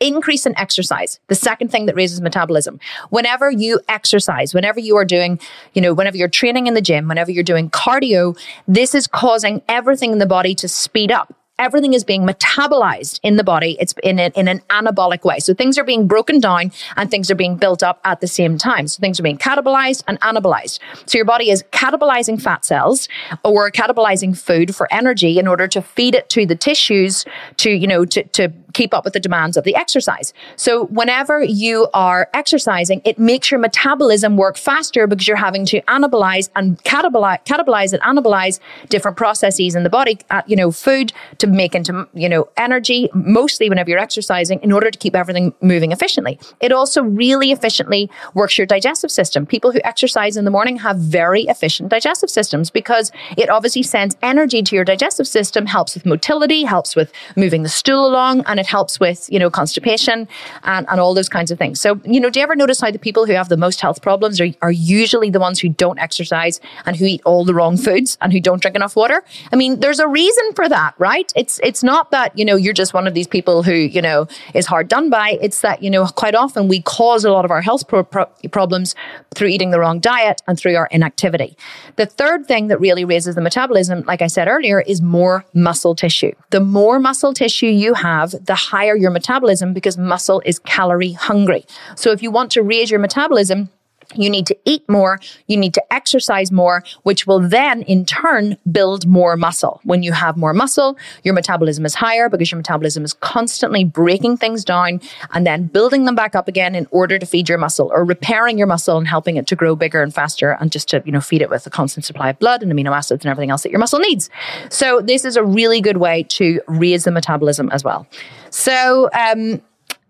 Increase in exercise. The second thing that raises metabolism. Whenever you exercise, whenever you are doing, you know, whenever you're training in the gym, whenever you're doing cardio, this is causing everything in the body to speed up everything is being metabolized in the body. It's in, a, in an anabolic way. So things are being broken down and things are being built up at the same time. So things are being catabolized and anabolized. So your body is catabolizing fat cells or catabolizing food for energy in order to feed it to the tissues to, you know, to, to keep up with the demands of the exercise. So whenever you are exercising, it makes your metabolism work faster because you're having to anabolize and catabolize, catabolize and anabolize different processes in the body, uh, you know, food to make into, you know, energy, mostly whenever you're exercising in order to keep everything moving efficiently. It also really efficiently works your digestive system. People who exercise in the morning have very efficient digestive systems because it obviously sends energy to your digestive system, helps with motility, helps with moving the stool along, and it helps with, you know, constipation and, and all those kinds of things. So, you know, do you ever notice how the people who have the most health problems are, are usually the ones who don't exercise and who eat all the wrong foods and who don't drink enough water? I mean, there's a reason for that, right? It's it's not that, you know, you're just one of these people who, you know, is hard done by. It's that, you know, quite often we cause a lot of our health pro- pro- problems through eating the wrong diet and through our inactivity. The third thing that really raises the metabolism, like I said earlier, is more muscle tissue. The more muscle tissue you have, the higher your metabolism because muscle is calorie hungry. So if you want to raise your metabolism, You need to eat more. You need to exercise more, which will then in turn build more muscle. When you have more muscle, your metabolism is higher because your metabolism is constantly breaking things down and then building them back up again in order to feed your muscle or repairing your muscle and helping it to grow bigger and faster and just to, you know, feed it with a constant supply of blood and amino acids and everything else that your muscle needs. So this is a really good way to raise the metabolism as well. So, um,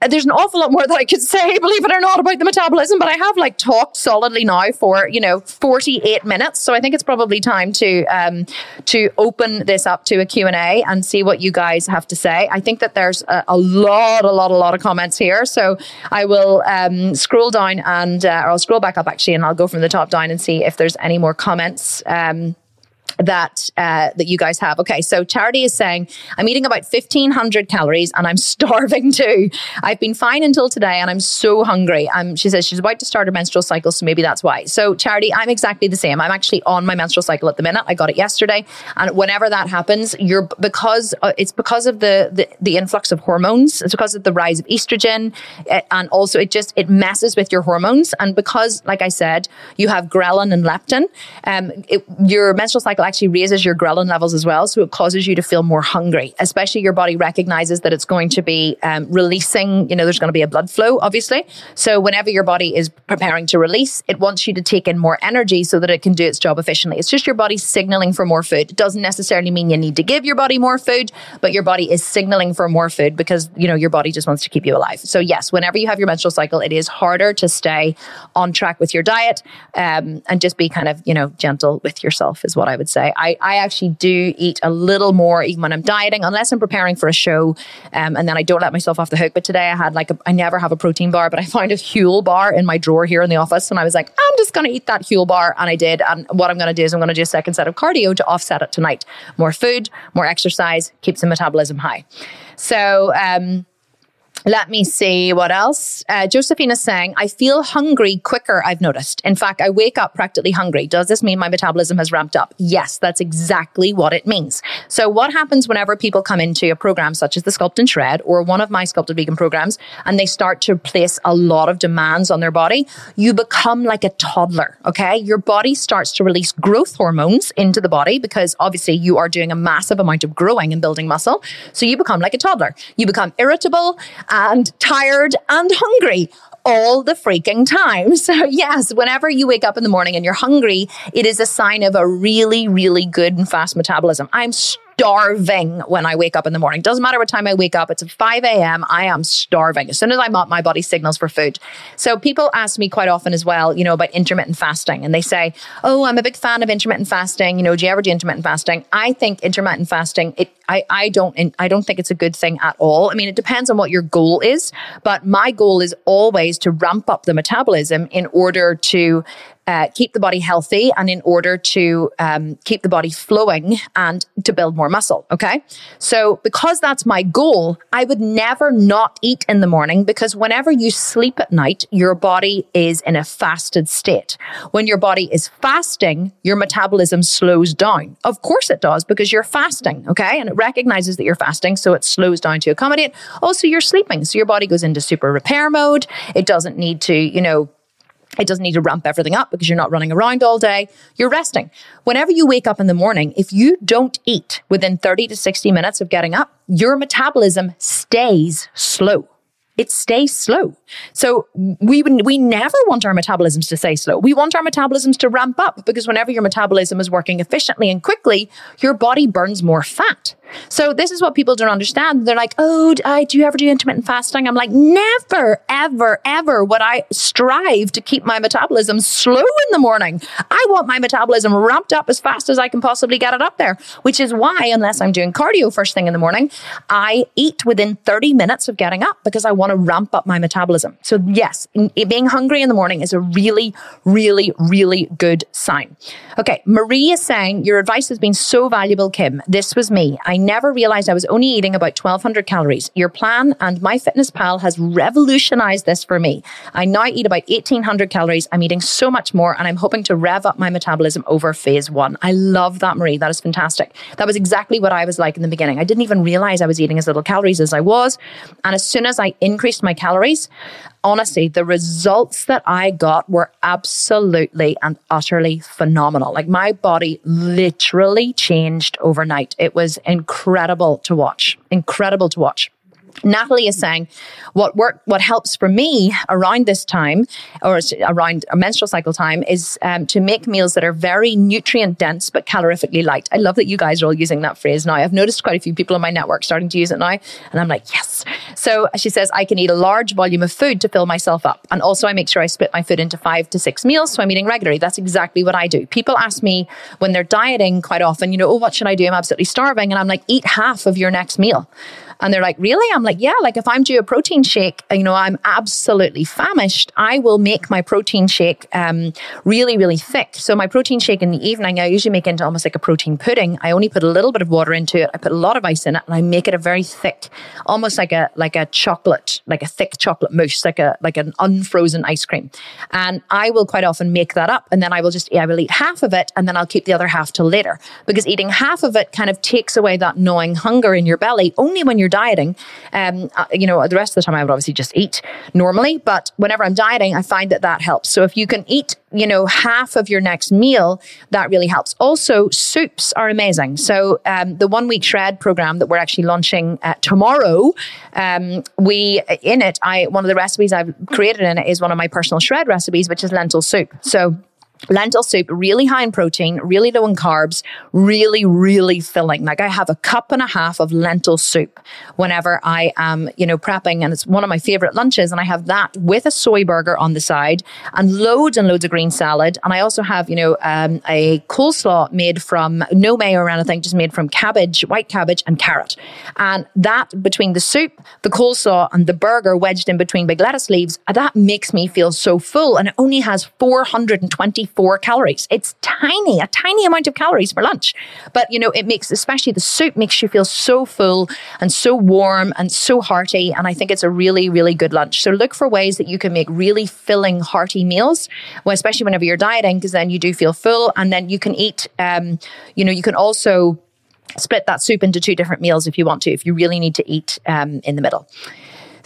there's an awful lot more that I could say, believe it or not, about the metabolism, but I have like talked solidly now for, you know, 48 minutes. So I think it's probably time to, um, to open this up to a Q&A and see what you guys have to say. I think that there's a, a lot, a lot, a lot of comments here. So I will, um, scroll down and, uh, or I'll scroll back up actually, and I'll go from the top down and see if there's any more comments. Um, that uh, that you guys have. Okay, so Charity is saying I'm eating about 1500 calories and I'm starving too. I've been fine until today and I'm so hungry. Um, she says she's about to start her menstrual cycle, so maybe that's why. So Charity, I'm exactly the same. I'm actually on my menstrual cycle at the minute. I got it yesterday, and whenever that happens, you're because uh, it's because of the, the the influx of hormones. It's because of the rise of estrogen, and also it just it messes with your hormones. And because, like I said, you have ghrelin and leptin, um, it, your menstrual cycle actually raises your ghrelin levels as well. So it causes you to feel more hungry, especially your body recognizes that it's going to be um, releasing, you know, there's going to be a blood flow, obviously. So whenever your body is preparing to release, it wants you to take in more energy so that it can do its job efficiently. It's just your body signaling for more food. It doesn't necessarily mean you need to give your body more food, but your body is signaling for more food because, you know, your body just wants to keep you alive. So yes, whenever you have your menstrual cycle, it is harder to stay on track with your diet um, and just be kind of, you know, gentle with yourself is what I would say. I, I actually do eat a little more even when I'm dieting, unless I'm preparing for a show. Um, and then I don't let myself off the hook. But today I had like, a, I never have a protein bar, but I found a Huel bar in my drawer here in the office. And I was like, I'm just going to eat that Huel bar. And I did. And what I'm going to do is I'm going to do a second set of cardio to offset it tonight. More food, more exercise, keeps the metabolism high. So, um, let me see what else. Uh, Josephine is saying, I feel hungry quicker, I've noticed. In fact, I wake up practically hungry. Does this mean my metabolism has ramped up? Yes, that's exactly what it means. So, what happens whenever people come into a program such as the Sculpt and Shred or one of my Sculpted Vegan programs and they start to place a lot of demands on their body? You become like a toddler, okay? Your body starts to release growth hormones into the body because obviously you are doing a massive amount of growing and building muscle. So, you become like a toddler. You become irritable and tired and hungry all the freaking time. So, yes, whenever you wake up in the morning and you're hungry, it is a sign of a really, really good and fast metabolism. I'm starving when I wake up in the morning. Doesn't matter what time I wake up. It's at 5 a.m. I am starving. As soon as I'm up, my body signals for food. So people ask me quite often as well, you know, about intermittent fasting. And they say, Oh, I'm a big fan of intermittent fasting. You know, do you ever do intermittent fasting? I think intermittent fasting, it, I, I don't, I don't think it's a good thing at all. I mean, it depends on what your goal is, but my goal is always to ramp up the metabolism in order to uh, keep the body healthy and in order to um, keep the body flowing and to build more muscle. Okay. So, because that's my goal, I would never not eat in the morning because whenever you sleep at night, your body is in a fasted state. When your body is fasting, your metabolism slows down. Of course it does because you're fasting. Okay. And it recognizes that you're fasting. So it slows down to accommodate. Also, you're sleeping. So your body goes into super repair mode. It doesn't need to, you know, it doesn't need to ramp everything up because you're not running around all day. You're resting. Whenever you wake up in the morning, if you don't eat within 30 to 60 minutes of getting up, your metabolism stays slow it stays slow. So we we never want our metabolisms to stay slow. We want our metabolisms to ramp up because whenever your metabolism is working efficiently and quickly, your body burns more fat. So this is what people don't understand. They're like, "Oh, I, do you ever do intermittent fasting?" I'm like, "Never, ever, ever would I strive to keep my metabolism slow in the morning. I want my metabolism ramped up as fast as I can possibly get it up there." Which is why, unless I'm doing cardio first thing in the morning, I eat within 30 minutes of getting up because I want to ramp up my metabolism. So yes, being hungry in the morning is a really, really, really good sign. Okay, Marie is saying your advice has been so valuable, Kim. This was me. I never realized I was only eating about 1200 calories. Your plan and MyFitnessPal has revolutionized this for me. I now eat about 1800 calories. I'm eating so much more and I'm hoping to rev up my metabolism over phase one. I love that, Marie. That is fantastic. That was exactly what I was like in the beginning. I didn't even realize I was eating as little calories as I was. And as soon as I increased increased my calories. Honestly, the results that I got were absolutely and utterly phenomenal. Like my body literally changed overnight. It was incredible to watch. Incredible to watch. Natalie is saying what work, what helps for me around this time or around a menstrual cycle time is um, to make meals that are very nutrient dense but calorifically light. I love that you guys are all using that phrase now. I've noticed quite a few people in my network starting to use it now, and I'm like, yes. So she says I can eat a large volume of food to fill myself up, and also I make sure I split my food into five to six meals, so I'm eating regularly. That's exactly what I do. People ask me when they're dieting quite often, you know, oh, what should I do? I'm absolutely starving, and I'm like, eat half of your next meal. And they're like, really? I'm like, yeah, like if I'm due a protein shake, you know, I'm absolutely famished. I will make my protein shake um, really, really thick. So my protein shake in the evening, I usually make into almost like a protein pudding. I only put a little bit of water into it. I put a lot of ice in it and I make it a very thick, almost like a, like a chocolate, like a thick chocolate mousse, like a, like an unfrozen ice cream. And I will quite often make that up and then I will just, I will eat half of it and then I'll keep the other half till later because eating half of it kind of takes away that gnawing hunger in your belly only when you're you're dieting, um, uh, you know, the rest of the time I would obviously just eat normally. But whenever I'm dieting, I find that that helps. So if you can eat, you know, half of your next meal, that really helps. Also, soups are amazing. So um, the one week shred program that we're actually launching uh, tomorrow, um, we in it, I one of the recipes I've created in it is one of my personal shred recipes, which is lentil soup. So lentil soup, really high in protein, really low in carbs, really, really filling. Like I have a cup and a half of lentil soup whenever I am, you know, prepping. And it's one of my favorite lunches. And I have that with a soy burger on the side and loads and loads of green salad. And I also have, you know, um, a coleslaw made from no mayo or anything, just made from cabbage, white cabbage and carrot. And that between the soup, the coleslaw and the burger wedged in between big lettuce leaves, that makes me feel so full. And it only has 420 Four calories. It's tiny, a tiny amount of calories for lunch. But, you know, it makes, especially the soup makes you feel so full and so warm and so hearty. And I think it's a really, really good lunch. So look for ways that you can make really filling, hearty meals, well, especially whenever you're dieting, because then you do feel full. And then you can eat, um, you know, you can also split that soup into two different meals if you want to, if you really need to eat um, in the middle.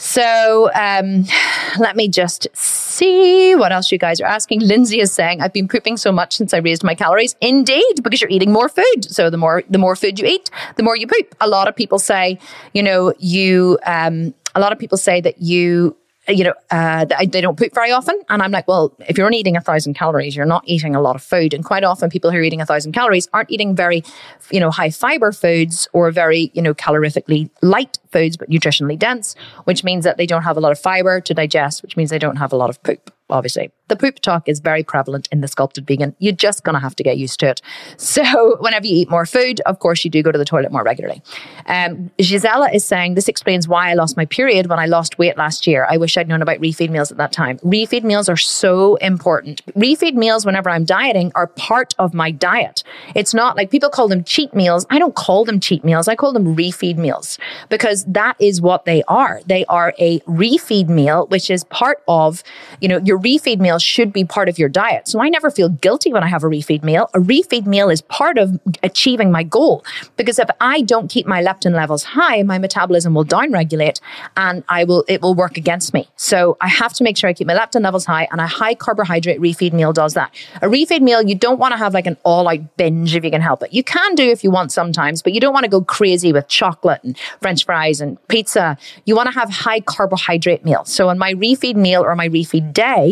So um, let me just see what else you guys are asking. Lindsay is saying, I've been pooping so much since I raised my calories. Indeed, because you're eating more food. So the more the more food you eat, the more you poop. A lot of people say, you know, you um, a lot of people say that you you know, uh, they don't poop very often. And I'm like, well, if you're only eating a thousand calories, you're not eating a lot of food. And quite often people who are eating a thousand calories aren't eating very, you know, high fiber foods or very, you know, calorifically light foods, but nutritionally dense, which means that they don't have a lot of fiber to digest, which means they don't have a lot of poop obviously. The poop talk is very prevalent in the sculpted vegan. You're just going to have to get used to it. So, whenever you eat more food, of course, you do go to the toilet more regularly. Um, Gisela is saying this explains why I lost my period when I lost weight last year. I wish I'd known about refeed meals at that time. Refeed meals are so important. Refeed meals, whenever I'm dieting, are part of my diet. It's not like people call them cheat meals. I don't call them cheat meals. I call them refeed meals because that is what they are. They are a refeed meal, which is part of, you know, your refeed meal should be part of your diet. So I never feel guilty when I have a refeed meal. A refeed meal is part of achieving my goal because if I don't keep my leptin levels high, my metabolism will downregulate and I will, it will work against me. So I have to make sure I keep my leptin levels high and a high carbohydrate refeed meal does that. A refeed meal, you don't want to have like an all out binge if you can help it. You can do if you want sometimes, but you don't want to go crazy with chocolate and french fries and pizza. You want to have high carbohydrate meals. So on my refeed meal or my refeed day,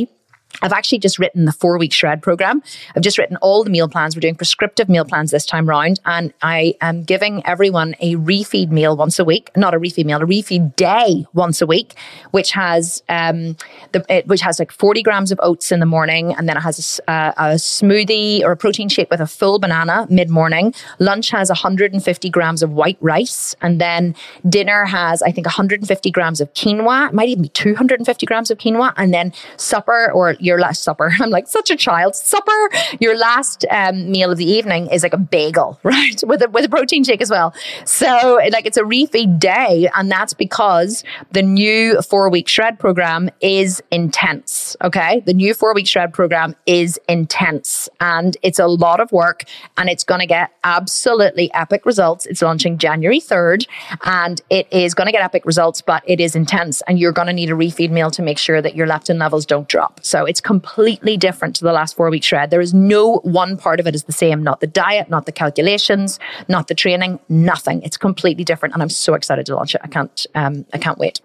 I've actually just written the four week shred program. I've just written all the meal plans. We're doing prescriptive meal plans this time round. And I am giving everyone a refeed meal once a week, not a refeed meal, a refeed day once a week, which has, um, the, it, which has like 40 grams of oats in the morning. And then it has a, uh, a smoothie or a protein shake with a full banana mid morning. Lunch has 150 grams of white rice. And then dinner has, I think, 150 grams of quinoa. It might even be 250 grams of quinoa. And then supper or your last supper. I'm like such a child. Supper, your last um, meal of the evening is like a bagel, right? With a with a protein shake as well. So like it's a refeed day, and that's because the new four week shred program is intense. Okay, the new four week shred program is intense, and it's a lot of work, and it's going to get absolutely epic results. It's launching January third, and it is going to get epic results, but it is intense, and you're going to need a refeed meal to make sure that your leptin levels don't drop. So it's completely different to the last four week shred. There is no one part of it is the same, not the diet, not the calculations, not the training, nothing. It's completely different. And I'm so excited to launch it. I can't, um, I can't wait.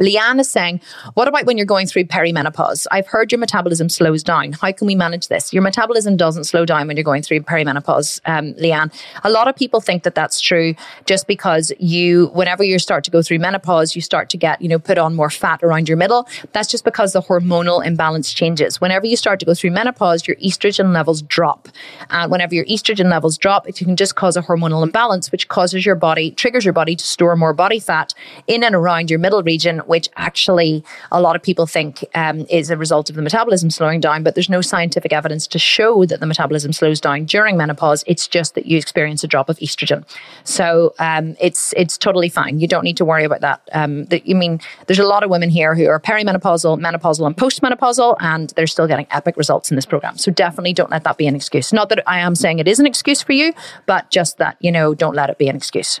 Leanne is saying, What about when you're going through perimenopause? I've heard your metabolism slows down. How can we manage this? Your metabolism doesn't slow down when you're going through perimenopause, um, Leanne. A lot of people think that that's true just because you, whenever you start to go through menopause, you start to get, you know, put on more fat around your middle. That's just because the hormonal imbalance changes. Whenever you start to go through menopause, your estrogen levels drop. And whenever your estrogen levels drop, it can just cause a hormonal imbalance, which causes your body, triggers your body to store more body fat in and around your middle region which actually a lot of people think um, is a result of the metabolism slowing down, but there's no scientific evidence to show that the metabolism slows down during menopause. It's just that you experience a drop of estrogen. So um, it's it's totally fine. You don't need to worry about that. Um, that you mean there's a lot of women here who are perimenopausal, menopausal, and postmenopausal, and they're still getting epic results in this program. So definitely don't let that be an excuse. Not that I am saying it is an excuse for you, but just that you know don't let it be an excuse.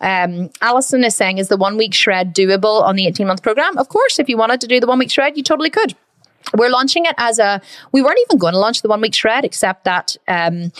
Um, Alison is saying, is the one week shred doable on the 18 month program? Of course, if you wanted to do the one week shred, you totally could. We're launching it as a, we weren't even going to launch the one week shred, except that um,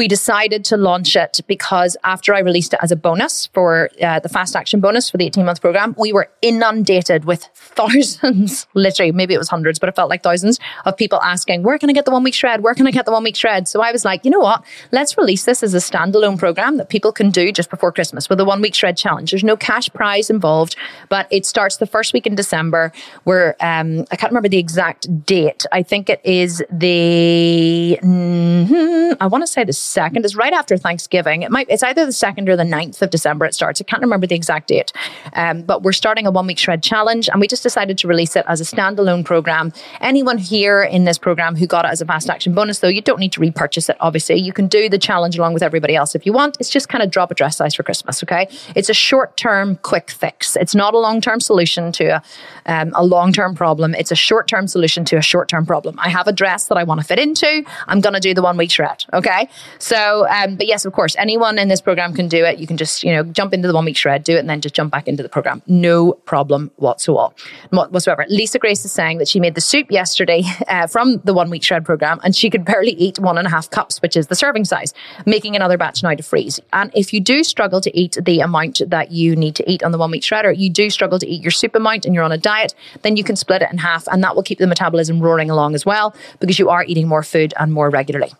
we decided to launch it because after I released it as a bonus for uh, the fast action bonus for the 18 month program, we were inundated with thousands, literally, maybe it was hundreds, but it felt like thousands of people asking, Where can I get the one week shred? Where can I get the one week shred? So I was like, you know what? Let's release this as a standalone program that people can do just before Christmas with a one week shred challenge. There's no cash prize involved, but it starts the first week in December. Where um, I can't remember the exact date. I think it is the, mm-hmm, I want to say the second is right after Thanksgiving. It might it's either the second or the 9th of December it starts. I can't remember the exact date. Um, but we're starting a one week shred challenge and we just decided to release it as a standalone program. Anyone here in this program who got it as a fast action bonus, though, you don't need to repurchase it, obviously. You can do the challenge along with everybody else if you want. It's just kind of drop a dress size for Christmas, okay? It's a short term quick fix. It's not a long term solution to a, um, a long term problem. It's a short term solution to a short term problem. I have a dress that I want to fit into. I'm going to do the one week shred, okay? So, um, but yes, of course, anyone in this program can do it. You can just, you know, jump into the one week shred, do it, and then just jump back into the program. No problem whatsoever. Lisa Grace is saying that she made the soup yesterday uh, from the one week shred program, and she could barely eat one and a half cups, which is the serving size, making another batch now to freeze. And if you do struggle to eat the amount that you need to eat on the one week shredder, you do struggle to eat your soup amount, and you're on a diet, then you can split it in half, and that will keep the metabolism roaring along as well because you are eating more food and more regularly.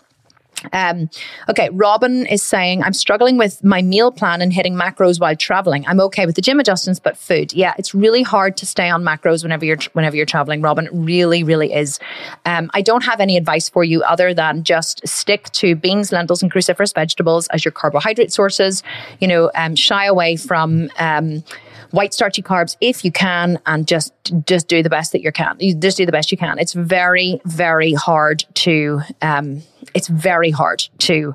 Um, okay, Robin is saying, I'm struggling with my meal plan and hitting macros while traveling. I'm okay with the gym adjustments, but food. Yeah, it's really hard to stay on macros whenever you're whenever you're traveling, Robin. It really, really is. Um, I don't have any advice for you other than just stick to beans, lentils, and cruciferous vegetables as your carbohydrate sources. You know, um, shy away from um, white starchy carbs if you can and just just do the best that you can. You just do the best you can. It's very very hard to um it's very hard to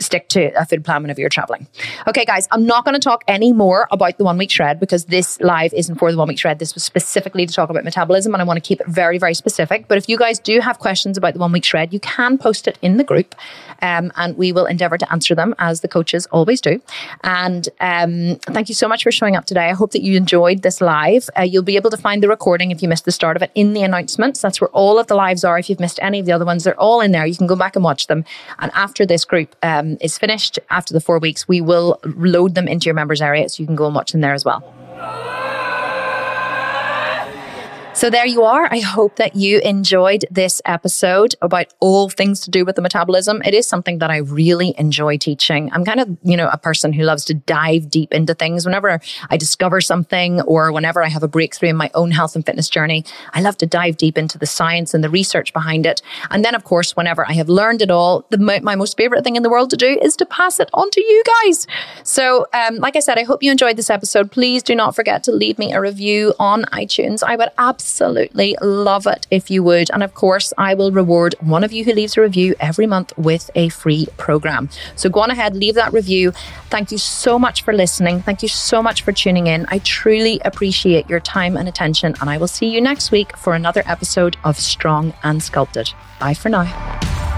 stick to a food plan whenever you're traveling. Okay, guys, I'm not going to talk any more about the one week shred because this live isn't for the one week shred. This was specifically to talk about metabolism and I want to keep it very, very specific. But if you guys do have questions about the one week shred, you can post it in the group um, and we will endeavor to answer them as the coaches always do. And um, thank you so much for showing up today. I hope that you enjoyed this live. Uh, you'll be able to find the recording if you missed the start of it in the announcements. That's where all of the lives are. If you've missed any of the other ones, they're all in there. You can go back and watch them. And after this group um, is finished, after the four weeks, we will load them into your members area so you can go and watch them there as well. So there you are. I hope that you enjoyed this episode about all things to do with the metabolism. It is something that I really enjoy teaching. I'm kind of, you know, a person who loves to dive deep into things. Whenever I discover something or whenever I have a breakthrough in my own health and fitness journey, I love to dive deep into the science and the research behind it. And then, of course, whenever I have learned it all, the, my, my most favorite thing in the world to do is to pass it on to you guys. So, um, like I said, I hope you enjoyed this episode. Please do not forget to leave me a review on iTunes. I would absolutely absolutely love it if you would. And of course, I will reward one of you who leaves a review every month with a free program. So go on ahead, leave that review. Thank you so much for listening. Thank you so much for tuning in. I truly appreciate your time and attention. And I will see you next week for another episode of Strong and Sculpted. Bye for now.